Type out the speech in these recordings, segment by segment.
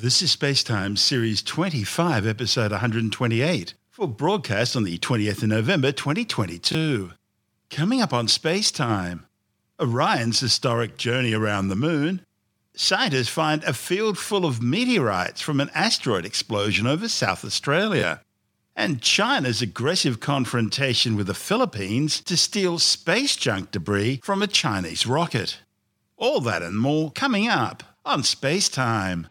This is Spacetime Series 25, Episode 128, for broadcast on the 20th of November 2022. Coming up on Spacetime, Orion's historic journey around the Moon, scientists find a field full of meteorites from an asteroid explosion over South Australia, and China's aggressive confrontation with the Philippines to steal space junk debris from a Chinese rocket. All that and more coming up on Spacetime.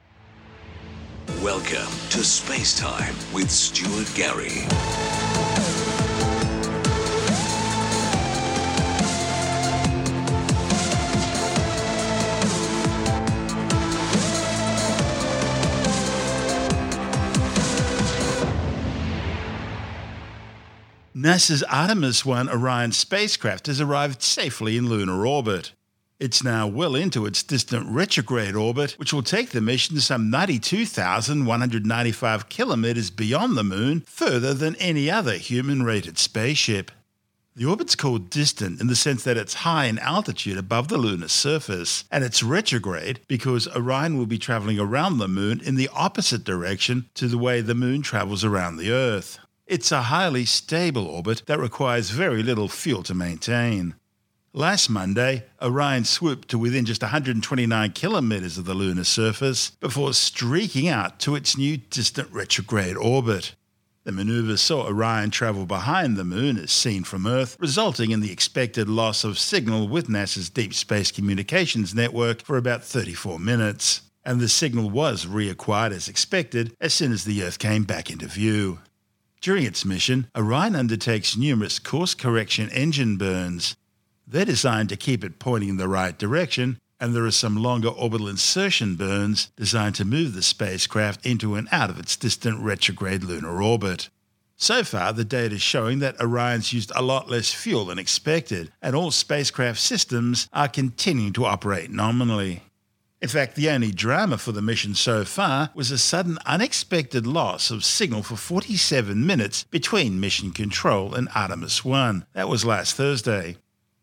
Welcome to Space Time with Stuart Gary. NASA's Artemis 1 Orion spacecraft has arrived safely in lunar orbit. It's now well into its distant retrograde orbit, which will take the mission some 92,195 kilometres beyond the Moon, further than any other human rated spaceship. The orbit's called distant in the sense that it's high in altitude above the lunar surface, and it's retrograde because Orion will be travelling around the Moon in the opposite direction to the way the Moon travels around the Earth. It's a highly stable orbit that requires very little fuel to maintain. Last Monday, Orion swooped to within just 129 kilometres of the lunar surface before streaking out to its new distant retrograde orbit. The manoeuvre saw Orion travel behind the Moon as seen from Earth, resulting in the expected loss of signal with NASA's Deep Space Communications Network for about 34 minutes. And the signal was reacquired as expected as soon as the Earth came back into view. During its mission, Orion undertakes numerous course correction engine burns. They're designed to keep it pointing in the right direction, and there are some longer orbital insertion burns designed to move the spacecraft into and out of its distant retrograde lunar orbit. So far, the data is showing that Orion's used a lot less fuel than expected, and all spacecraft systems are continuing to operate nominally. In fact, the only drama for the mission so far was a sudden unexpected loss of signal for 47 minutes between Mission Control and Artemis 1. That was last Thursday.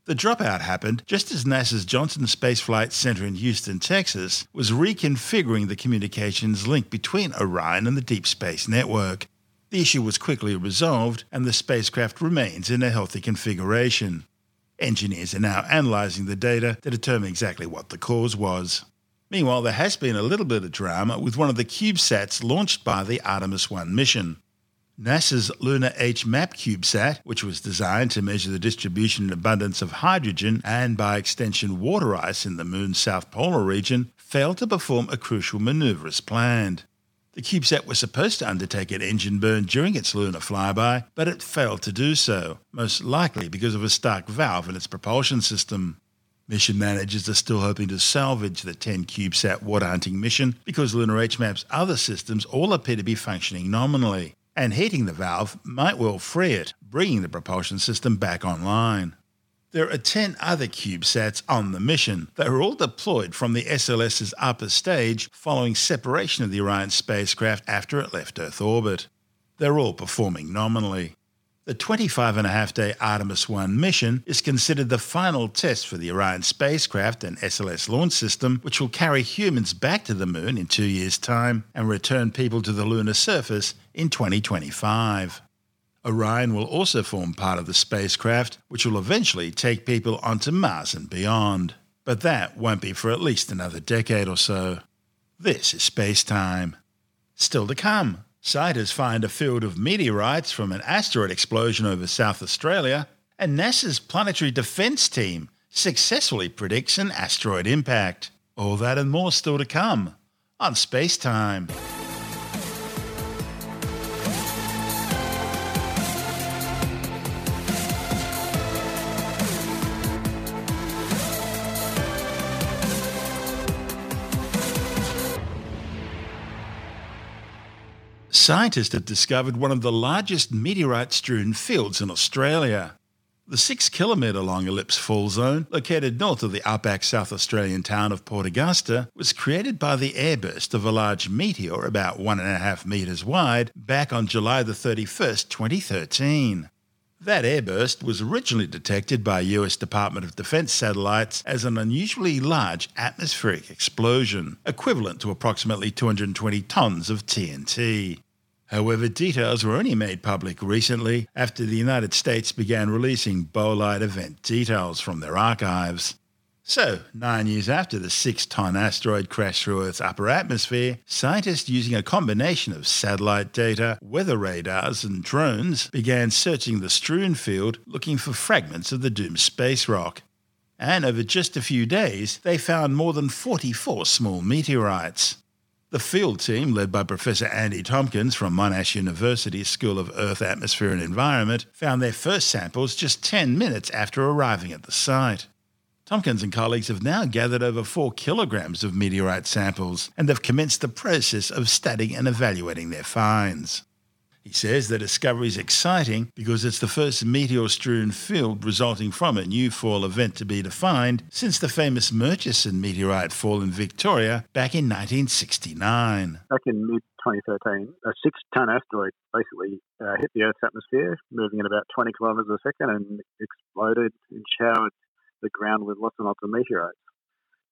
The dropout happened just as NASA's Johnson Space Flight Center in Houston, Texas, was reconfiguring the communications link between Orion and the Deep Space Network. The issue was quickly resolved, and the spacecraft remains in a healthy configuration. Engineers are now analysing the data to determine exactly what the cause was. Meanwhile, there has been a little bit of drama with one of the CubeSats launched by the Artemis 1 mission. NASA's LunaH-Map CubeSat, which was designed to measure the distribution and abundance of hydrogen and by extension water ice in the Moon's south polar region, failed to perform a crucial maneuver as planned. The CubeSat was supposed to undertake an engine burn during its lunar flyby, but it failed to do so, most likely because of a stuck valve in its propulsion system. Mission managers are still hoping to salvage the 10 CubeSat water hunting mission because LunaH-Map's other systems all appear to be functioning nominally, and heating the valve might well free it, bringing the propulsion system back online. There are 10 other CubeSats on the mission. They were all deployed from the SLS's upper stage following separation of the Orion spacecraft after it left Earth orbit. They're all performing nominally. The 25 and a half day Artemis 1 mission is considered the final test for the Orion spacecraft and SLS launch system, which will carry humans back to the Moon in two years' time and return people to the lunar surface in 2025. Orion will also form part of the spacecraft, which will eventually take people onto Mars and beyond. But that won't be for at least another decade or so. This is space time. Still to come. Scientists find a field of meteorites from an asteroid explosion over South Australia, and NASA's Planetary Defense Team successfully predicts an asteroid impact. All that and more still to come on Space Time. Scientists have discovered one of the largest meteorite strewn fields in Australia. The six kilometre long ellipse fall zone, located north of the outback South Australian town of Port Augusta, was created by the airburst of a large meteor about one and a half metres wide back on July the 31st, 2013. That airburst was originally detected by US Department of Defense satellites as an unusually large atmospheric explosion, equivalent to approximately 220 tons of TNT. However, details were only made public recently after the United States began releasing bolide event details from their archives. So, nine years after the six ton asteroid crashed through Earth's upper atmosphere, scientists using a combination of satellite data, weather radars, and drones began searching the strewn field looking for fragments of the doomed space rock. And over just a few days, they found more than 44 small meteorites. The field team, led by Professor Andy Tomkins from Monash University's School of Earth, Atmosphere and Environment, found their first samples just 10 minutes after arriving at the site. Tomkins and colleagues have now gathered over four kilograms of meteorite samples and have commenced the process of studying and evaluating their finds. He says the discovery is exciting because it's the first meteor strewn field resulting from a new fall event to be defined since the famous Murchison meteorite fall in Victoria back in 1969. Back in mid 2013, a six ton asteroid basically uh, hit the Earth's atmosphere, moving at about 20 kilometres a second, and exploded and showered the ground with lots and lots of meteorites.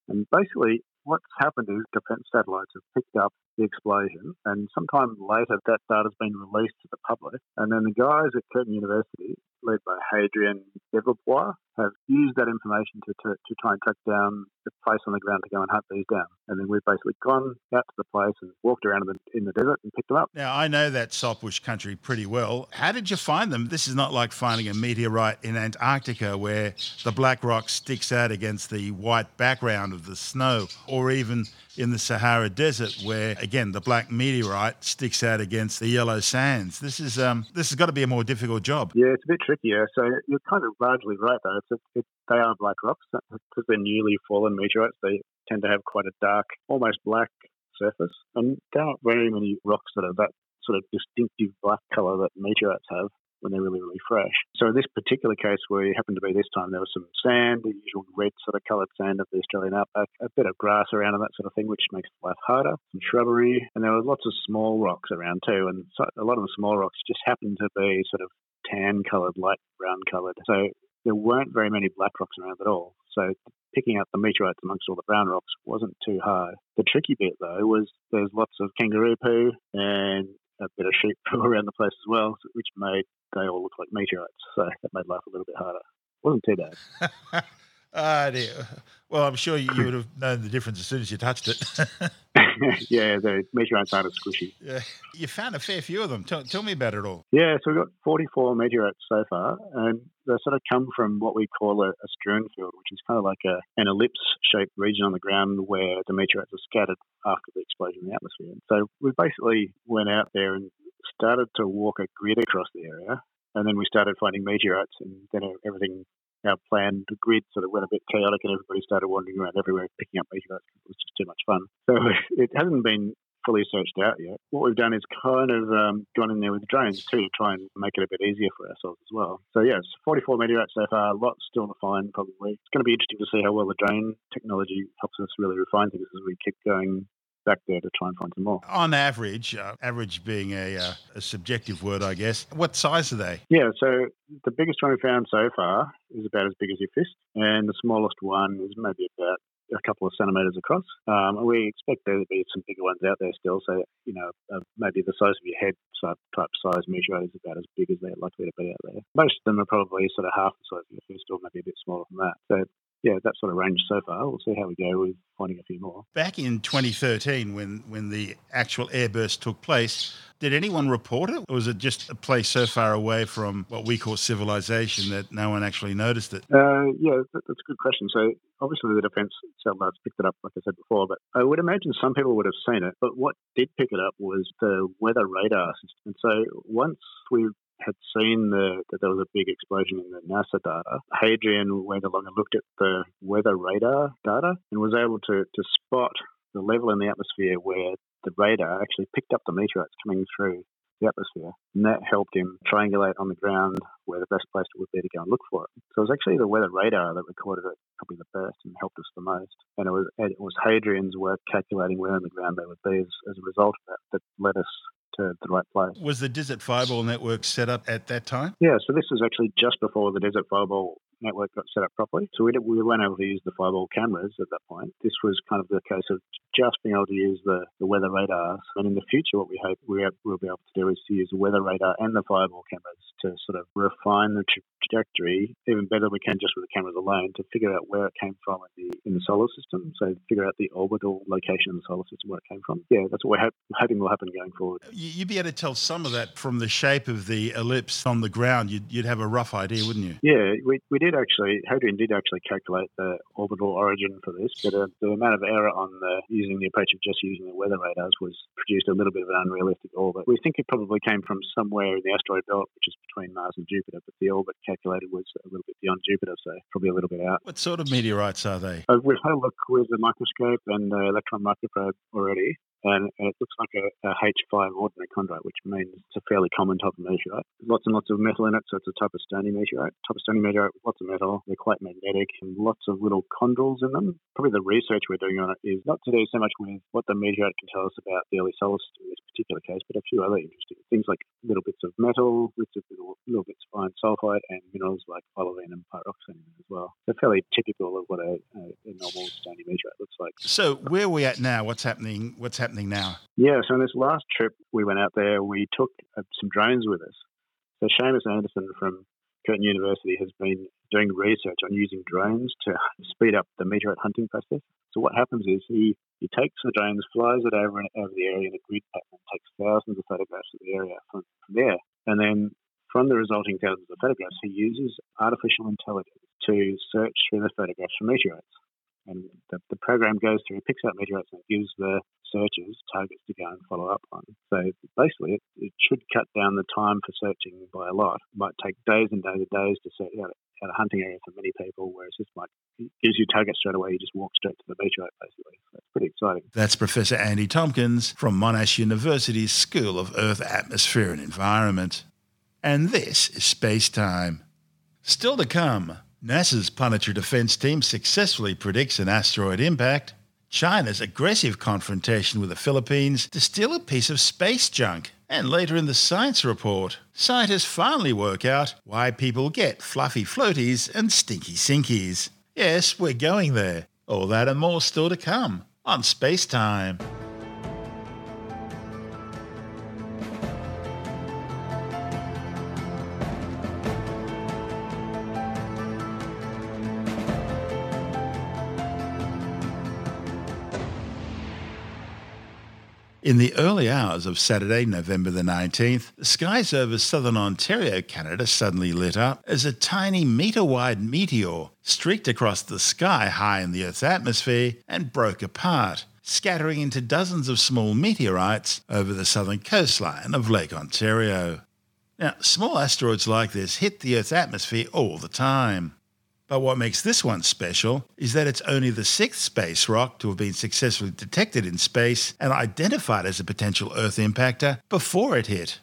And basically, what's happened is defense satellites have picked up the explosion, and sometime later that data has been released to the public. And then the guys at Curtin University, led by Hadrien Devillepoix, have used that information to, to, to try and track down the place on the ground to go and hunt these down. And then we've basically gone out to the place and walked around in the, in the desert and picked them up. Now, I know that saltbush country pretty well. How did you find them? This is not like finding a meteorite in Antarctica where the black rock sticks out against the white background of the snow, or even in the Sahara Desert where, again, the black meteorite sticks out against the yellow sands. This is um, this has got to be a more difficult job. Yeah, it's a bit trickier. So you're kind of largely right, though. It's they are black rocks because they're newly fallen meteorites. They tend to have quite a dark, almost black surface, and there aren't very many rocks that are that sort of distinctive black color that meteorites have when they're really, really fresh. So in this particular case where it happened to be this time, there was some sand, the usual red sort of coloured sand of the Australian outback, a bit of grass around and that sort of thing, which makes life harder, some shrubbery, and there were lots of small rocks around too. And so a lot of the small rocks just happened to be sort of tan coloured, light brown coloured. So there weren't very many black rocks around at all. So picking out the meteorites amongst all the brown rocks wasn't too hard. The tricky bit though was there's lots of kangaroo poo and a bit of sheep around the place as well, which made they all look like meteorites. So that made life a little bit harder. It wasn't too bad. Ah, dear. Well, I'm sure you, you would have known the difference as soon as you touched it. yeah, the meteorites aren't as squishy. Yeah. You found a fair few of them. Tell, tell me about it all. Yeah, so we've got 44 meteorites so far, and they sort of come from what we call a, a strewn field, which is kind of like a, an ellipse shaped region on the ground where the meteorites are scattered after the explosion in the atmosphere. So we basically went out there and started to walk a grid across the area, and then we started finding meteorites, and then everything our planned grid sort of went a bit chaotic and everybody started wandering around everywhere picking up meteorites. It was just too much fun. So it hasn't been fully searched out yet. What we've done is kind of um, gone in there with drones too to try and make it a bit easier for ourselves as well. So yes, 44 meteorites so far, lots still to find probably. It's going to be interesting to see how well the drone technology helps us really refine things as we keep going back there to try and find some more. On average, uh, average being a, uh, a subjective word, I guess, what size are they? Yeah, so the biggest one we found so far is about as big as your fist, and the smallest one is maybe about a couple of centimetres across. Um, we expect there to be some bigger ones out there still. So, you know, uh, maybe the size of your head type size meteorite is about as big as they're likely to be out there. Most of them are probably sort of half the size of your fist or maybe a bit smaller than that. So yeah, that sort of range so far. We'll see how we go with finding a few more. Back in 2013, when when the actual airburst took place, did anyone report it, or was it just a place so far away from what we call civilization that no one actually noticed it? Uh, yeah, that's a good question. So obviously the defence satellites picked it up, like I said before, but I would imagine some people would have seen it. But what did pick it up was the weather radar system. And so once we had seen the, that there was a big explosion in the NASA data, Hadrien went along and looked at the weather radar data and was able to, to spot the level in the atmosphere where the radar actually picked up the meteorites coming through the atmosphere. And that helped him triangulate on the ground where the best place would be to go and look for it. So it was actually the weather radar that recorded it probably the best and helped us the most. And it was it was Hadrien's work calculating where on the ground they would be as, as a result of that that led us to the right place. Was the Desert Fireball network set up at that time? Yeah, so this was actually just before the Desert Fireball network got set up properly. So we, we weren't able to use the fireball cameras at that point. This was kind of the case of just being able to use the, the weather radars. And in the future, what we hope we will be able to do is to use the weather radar and the fireball cameras to sort of refine the trajectory even better than we can just with the cameras alone to figure out where it came from in the in the solar system. So figure out the orbital location in the solar system where it came from. Yeah, that's what we're hope, hoping will happen going forward. You'd be able to tell some of that from the shape of the ellipse on the ground. You'd, you'd have a rough idea, wouldn't you? Yeah, we, we did actually, Hadrien did actually calculate the orbital origin for this, but uh, the amount of error on the using the approach of just using the weather radars was produced a little bit of an unrealistic orbit. We think it probably came from somewhere in the asteroid belt, which is between Mars and Jupiter, but the orbit calculated was a little bit beyond Jupiter, so probably a little bit out. What sort of meteorites are they? Uh, we've had a look with the microscope and the electron microprobe already, and, it looks like a a H5 ordinary chondrite, which means it's a fairly common type of meteorite. Lots and lots of metal in it, so it's a type of stony meteorite. Type of stony meteorite with lots of metal. They're quite magnetic and lots of little chondrules in them. Probably the research we're doing on it is not to do so much with what the meteorite can tell us about the early solar system in this particular case, but a few other interesting things like little bits of metal, bits of little, little bits of iron sulfide, and minerals like olivine and pyroxene as well. They're fairly typical of what a, a, a normal stony meteorite looks like. So where are we at now? What's happening? What's happening now? Yeah, so on this last trip we went out there, we took uh, some drones with us. So Seamus Anderson from Curtin University has been doing research on using drones to speed up the meteorite hunting process. So what happens is he, he takes the drones, flies it over and over the area in a grid pattern, takes thousands of photographs of the area from, from there, and then from the resulting thousands of photographs, he uses artificial intelligence to search through the photographs for meteorites. And the, the program goes through, picks out meteorites, and gives the searchers targets to go and follow up on. So basically, it, it should cut down the time for searching by a lot. It might take days and days and days to search out, out a hunting area for many people, whereas this might gives you targets straight away. You just walk straight to the meteorite, basically. So it's pretty exciting. That's Professor Andy Tomkins from Monash University's School of Earth, Atmosphere and Environment. And this is Space Time. Still to come. NASA's planetary defense team successfully predicts an asteroid impact. China's aggressive confrontation with the Philippines to steal a piece of space junk. And later in the science report, scientists finally work out why people get fluffy floaties and stinky sinkies. Yes, we're going there. All that and more still to come on Space Time. In the early hours of Saturday, November the 19th, the skies over southern Ontario, Canada suddenly lit up as a tiny metre wide meteor streaked across the sky high in the Earth's atmosphere and broke apart, scattering into dozens of small meteorites over the southern coastline of Lake Ontario. Now, small asteroids like this hit the Earth's atmosphere all the time. But what makes this one special is that it's only the sixth space rock to have been successfully detected in space and identified as a potential Earth impactor before it hit.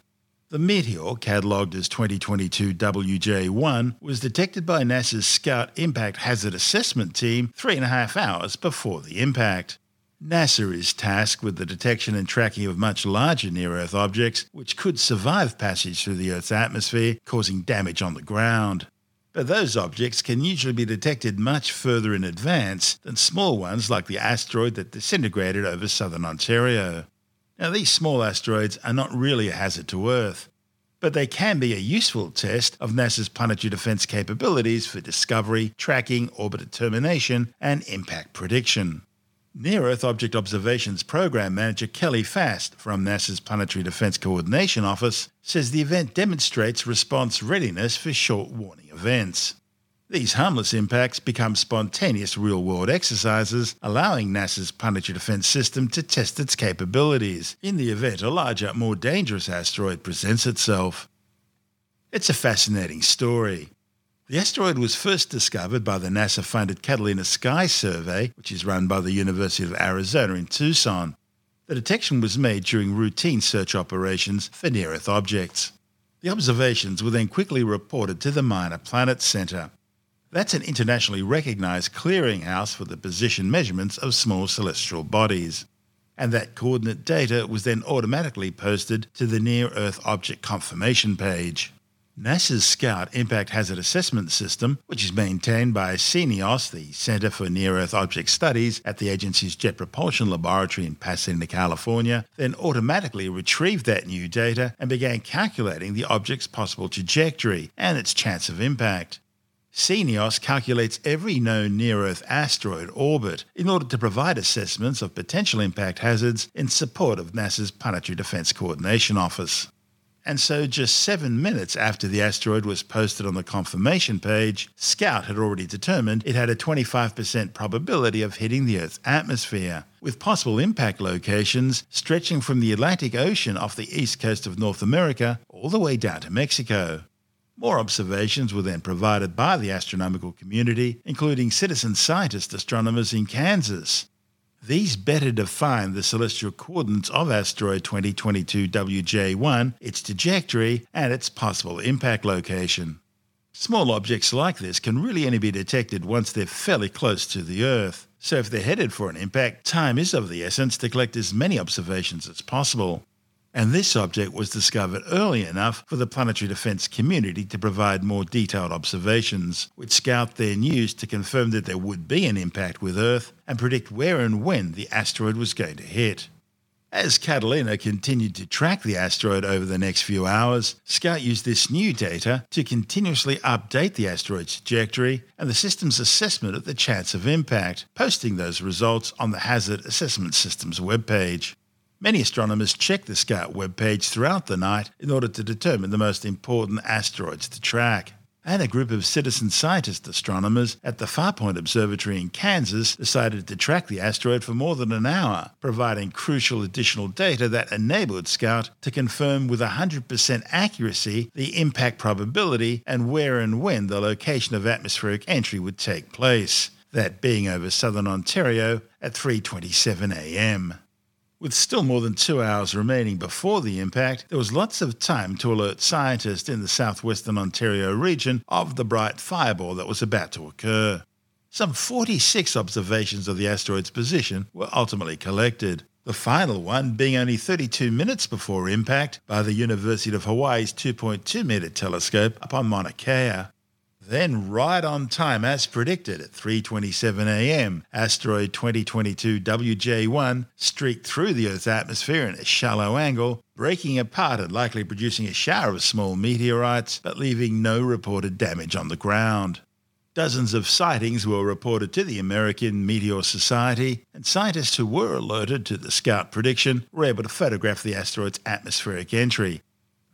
The meteor, catalogued as 2022 WJ1, was detected by NASA's Scout Impact Hazard Assessment Team three and a half hours before the impact. NASA is tasked with the detection and tracking of much larger near Earth objects which could survive passage through the Earth's atmosphere, causing damage on the ground. But those objects can usually be detected much further in advance than small ones like the asteroid that disintegrated over southern Ontario. Now, these small asteroids are not really a hazard to Earth, but they can be a useful test of NASA's planetary defense capabilities for discovery, tracking, orbit determination, and impact prediction. Near Earth Object Observations Program Manager Kelly Fast from NASA's Planetary Defense Coordination Office says the event demonstrates response readiness for short warning events. These harmless impacts become spontaneous real world exercises, allowing NASA's planetary defense system to test its capabilities in the event a larger, more dangerous asteroid presents itself. It's a fascinating story. The asteroid was first discovered by the NASA funded Catalina Sky Survey, which is run by the University of Arizona in Tucson. The detection was made during routine search operations for near Earth objects. The observations were then quickly reported to the Minor Planet Center. That's an internationally recognized clearinghouse for the position measurements of small celestial bodies. and that coordinate data was then automatically posted to the Near Earth Object Confirmation page. NASA's Scout Impact Hazard Assessment System, which is maintained by CNEOS, the Center for Near Earth Object Studies at the agency's Jet Propulsion Laboratory in Pasadena, California, then automatically retrieved that new data and began calculating the object's possible trajectory and its chance of impact. CNEOS calculates every known near Earth asteroid orbit in order to provide assessments of potential impact hazards in support of NASA's Planetary Defense Coordination Office. And so, just seven minutes after the asteroid was posted on the confirmation page, Scout had already determined it had a 25% probability of hitting the Earth's atmosphere, with possible impact locations stretching from the Atlantic Ocean off the east coast of North America all the way down to Mexico. More observations were then provided by the astronomical community, including citizen scientist astronomers in Kansas, these better define the celestial coordinates of asteroid 2022 WJ1, its trajectory, and its possible impact location. Small objects like this can really only be detected once they're fairly close to the Earth, so if they're headed for an impact, time is of the essence to collect as many observations as possible and this object was discovered early enough for the planetary defense community to provide more detailed observations, which Scout then used to confirm that there would be an impact with Earth and predict where and when the asteroid was going to hit. As Catalina continued to track the asteroid over the next few hours, Scout used this new data to continuously update the asteroid's trajectory and the system's assessment of the chance of impact, posting those results on the Hazard Assessment System's webpage. Many astronomers check the Scout webpage throughout the night in order to determine the most important asteroids to track. And a group of citizen scientist astronomers at the Farpoint Observatory in Kansas decided to track the asteroid for more than an hour, providing crucial additional data that enabled Scout to confirm with 100% accuracy the impact probability and where and when the location of atmospheric entry would take place, that being over southern Ontario at 3:27 a.m. With still more than two hours remaining before the impact, there was lots of time to alert scientists in the southwestern Ontario region of the bright fireball that was about to occur. Some 46 observations of the asteroid's position were ultimately collected, the final one being only 32 minutes before impact by the University of Hawaii's 2.2 metre telescope upon Mauna Kea. Then, right on time as predicted at 3:27 a.m., asteroid 2022 WJ1 streaked through the Earth's atmosphere in a shallow angle, breaking apart and likely producing a shower of small meteorites, but leaving no reported damage on the ground. Dozens of sightings were reported to the American Meteor Society, and scientists who were alerted to the Scout prediction were able to photograph the asteroid's atmospheric entry,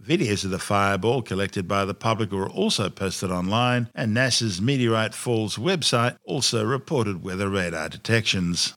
Videos of the fireball collected by the public were also posted online, and NASA's Meteorite Falls website also reported weather radar detections.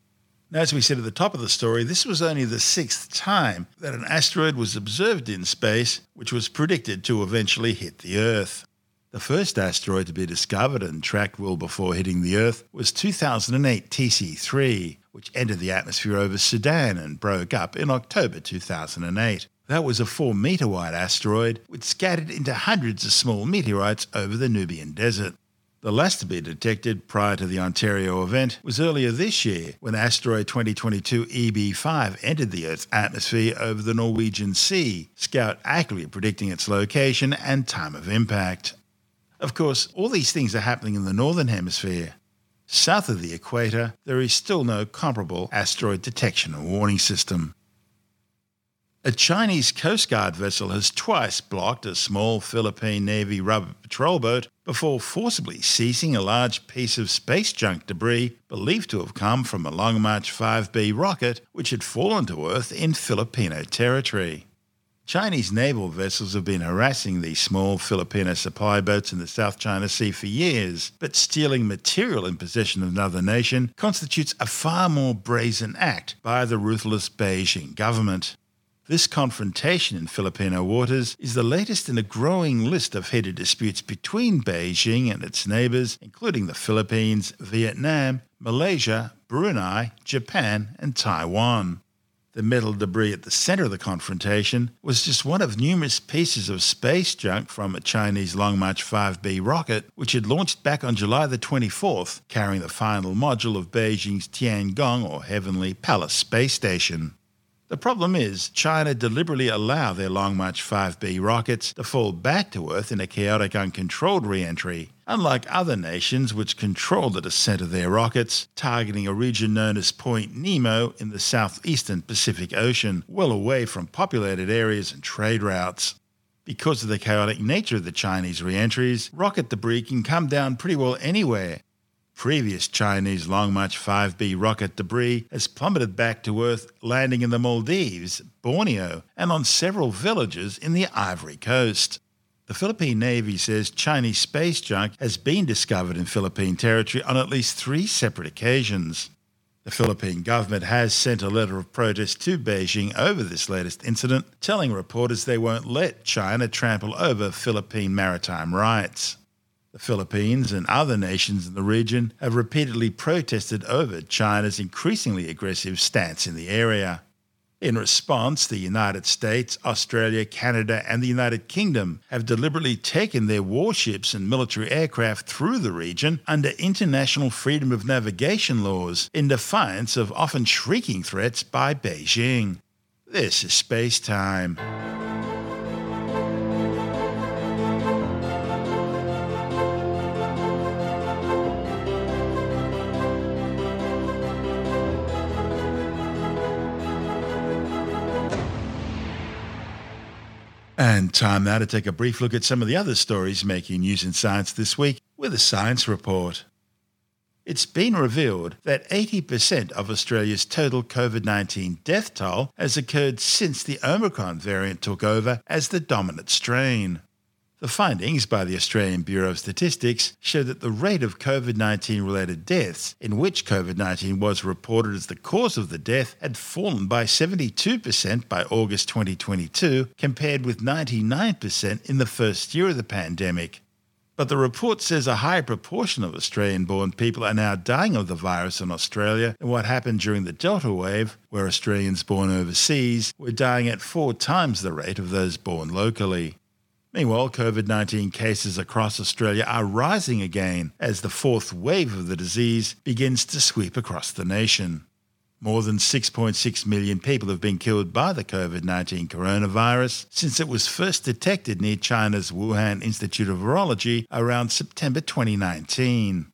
Now, as we said at the top of the story, this was only the sixth time that an asteroid was observed in space, which was predicted to eventually hit the Earth. The first asteroid to be discovered and tracked well before hitting the Earth was 2008 TC3, which entered the atmosphere over Sudan and broke up in October 2008. That was a 4 metre wide asteroid which scattered into hundreds of small meteorites over the Nubian desert. The last to be detected prior to the Ontario event was earlier this year when asteroid 2022 EB5 entered the Earth's atmosphere over the Norwegian Sea, Scout accurately predicting its location and time of impact. Of course, all these things are happening in the Northern Hemisphere. South of the equator, there is still no comparable asteroid detection and warning system. A Chinese Coast Guard vessel has twice blocked a small Philippine Navy rubber patrol boat before forcibly seizing a large piece of space junk debris believed to have come from a Long March 5B rocket which had fallen to Earth in Filipino territory. Chinese naval vessels have been harassing these small Filipino supply boats in the South China Sea for years, but stealing material in possession of another nation constitutes a far more brazen act by the ruthless Beijing government. This confrontation in Filipino waters is the latest in a growing list of heated disputes between Beijing and its neighbours, including the Philippines, Vietnam, Malaysia, Brunei, Japan, and Taiwan. The metal debris at the center of the confrontation was just one of numerous pieces of space junk from a Chinese Long March 5B rocket, which had launched back on July the 24th, carrying the final module of Beijing's Tiangong or Heavenly Palace space station. The problem is, China deliberately allow their Long March 5B rockets to fall back to Earth in a chaotic, uncontrolled re entry, unlike other nations which control the descent of their rockets, targeting a region known as Point Nemo in the southeastern Pacific Ocean, well away from populated areas and trade routes. Because of the chaotic nature of the Chinese re entries, rocket debris can come down pretty well anywhere, Previous Chinese Long March 5B rocket debris has plummeted back to Earth, landing in the Maldives, Borneo, and on several villages in the Ivory Coast. The Philippine Navy says Chinese space junk has been discovered in Philippine territory on at least three separate occasions. The Philippine government has sent a letter of protest to Beijing over this latest incident, telling reporters they won't let China trample over Philippine maritime rights. The Philippines and other nations in the region have repeatedly protested over China's increasingly aggressive stance in the area. In response, the United States, Australia, Canada, and the United Kingdom have deliberately taken their warships and military aircraft through the region under international freedom of navigation laws in defiance of often shrieking threats by Beijing. This is Space Time. And time now to take a brief look at some of the other stories making news in science this week with a science report. It's been revealed that 80% of Australia's total COVID 19 death toll has occurred since the Omicron variant took over as the dominant strain. The findings by the Australian Bureau of Statistics show that the rate of COVID 19 related deaths, in which COVID 19 was reported as the cause of the death, had fallen by 72% by August 2022, compared with 99% in the first year of the pandemic. But the report says a higher proportion of Australian born people are now dying of the virus in Australia than what happened during the Delta wave, where Australians born overseas were dying at four times the rate of those born locally. Meanwhile, COVID 19 cases across Australia are rising again as the fourth wave of the disease begins to sweep across the nation. More than 6.6 million people have been killed by the COVID 19 coronavirus since it was first detected near China's Wuhan Institute of Virology around September 2019.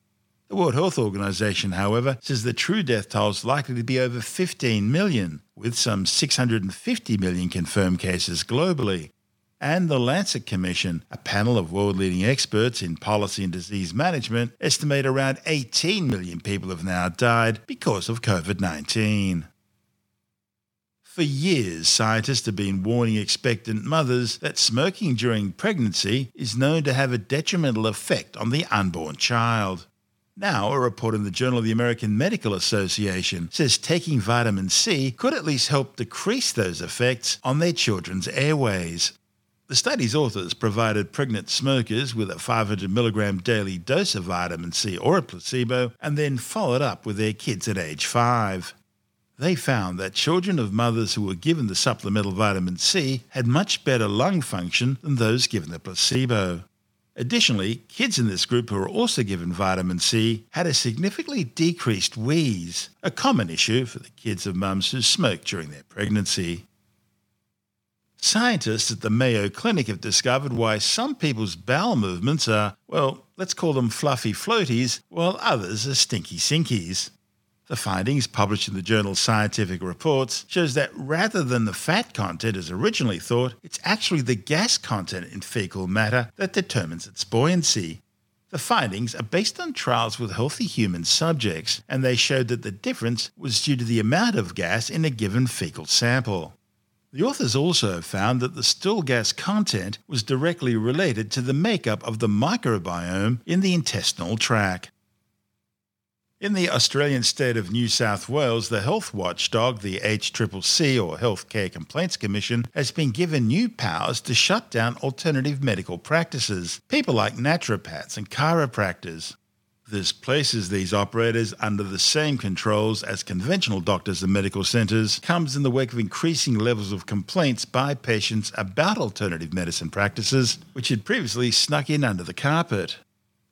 The World Health Organization, however, says the true death toll is likely to be over 15 million, with some 650 million confirmed cases globally, and the Lancet Commission, a panel of world leading experts in policy and disease management, estimate around 18 million people have now died because of COVID 19. For years, scientists have been warning expectant mothers that smoking during pregnancy is known to have a detrimental effect on the unborn child. Now, a report in the Journal of the American Medical Association says taking vitamin C could at least help decrease those effects on their children's airways. The study's authors provided pregnant smokers with a 500 milligram daily dose of vitamin C or a placebo and then followed up with their kids at age 5. They found that children of mothers who were given the supplemental vitamin C had much better lung function than those given the placebo. Additionally, kids in this group who were also given vitamin C had a significantly decreased wheeze, a common issue for the kids of mums who smoke during their pregnancy. Scientists at the Mayo Clinic have discovered why some people's bowel movements are, well, let's call them fluffy floaties, while others are stinky sinkies. The findings, published in the journal Scientific Reports, shows that rather than the fat content as originally thought, it's actually the gas content in fecal matter that determines its buoyancy. The findings are based on trials with healthy human subjects, and they showed that the difference was due to the amount of gas in a given fecal sample. The authors also found that the still gas content was directly related to the makeup of the microbiome in the intestinal tract. In the Australian state of New South Wales, the health watchdog, the HCCC or Healthcare Complaints Commission, has been given new powers to shut down alternative medical practices, people like naturopaths and chiropractors. This places these operators under the same controls as conventional doctors and medical centres comes in the wake of increasing levels of complaints by patients about alternative medicine practices, which had previously snuck in under the carpet.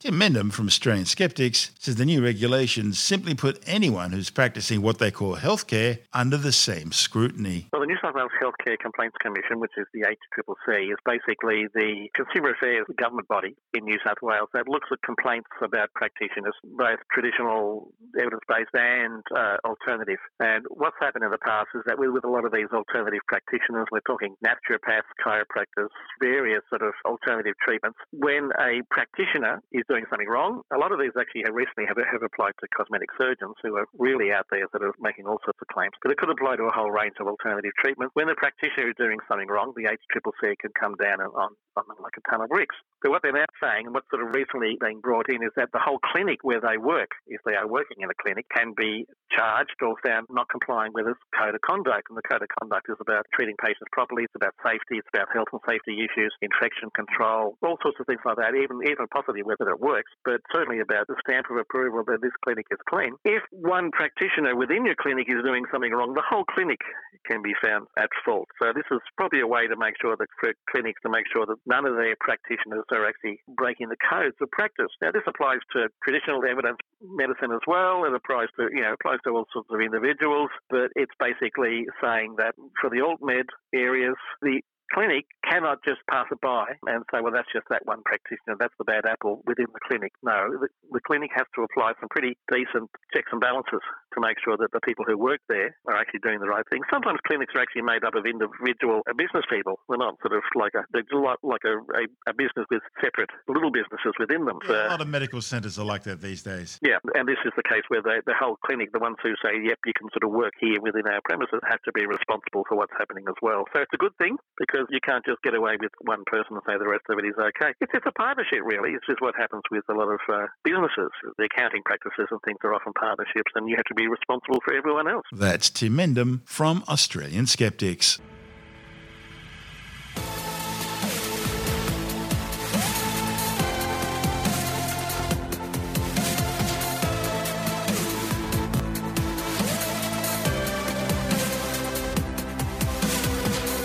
Tim Mendham from Australian Skeptics says the new regulations simply put anyone who's practicing what they call healthcare under the same scrutiny. Well, the New South Wales Healthcare Complaints Commission, which is the HCCC, is basically the consumer affairs government body in New South Wales that looks at complaints about practitioners, both traditional evidence-based and uh, alternative. And what's happened in the past is that with a lot of these alternative practitioners, we're talking naturopaths, chiropractors, various sort of alternative treatments. When a practitioner is doing something wrong. A lot of these actually have recently have, have applied to cosmetic surgeons who are really out there that are making all sorts of claims. But it could apply to a whole range of alternative treatments. When the practitioner is doing something wrong, the HCCC can come down on, on them like a ton of bricks. So what they're now saying, and what's sort of recently being brought in, is that the whole clinic where they work, if they are working in a clinic, can be charged or found not complying with its code of conduct. And the code of conduct is about treating patients properly, it's about safety, it's about health and safety issues, infection control, all sorts of things like that, even even possibly whether it works, but certainly about the stamp of approval that this clinic is clean. If one practitioner within your clinic is doing something wrong, the whole clinic can be found at fault. So this is probably a way to make sure that for clinics to make sure that none of their practitioners are actually breaking the codes of practice. Now this applies to traditional evidence medicine as well. It applies to you know applies to all sorts of individuals, but it's basically saying that for the alt med areas, the clinic cannot just pass it by and say, well, that's just that one practitioner, that's the bad apple within the clinic. No, the, the, clinic has to apply some pretty decent checks and balances to make sure that the people who work there are actually doing the right thing. Sometimes clinics are actually made up of individual business people. They're not sort of like a they're like a, a, a business with separate little businesses within them. Yeah, a lot of medical centres are like that these days. Yeah, and this is the case where they, the whole clinic, the ones who say, yep, you can sort of work here within our premises, have to be responsible for what's happening as well. So it's a good thing because because you can't just get away with one person and say the rest of it is okay. It's, it's a partnership, really. It's just what happens with a lot of uh, businesses. The accounting practices and things are often partnerships, and you have to be responsible for everyone else. That's Tim Mendham from Australian Skeptics.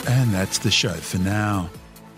And that's the show for now.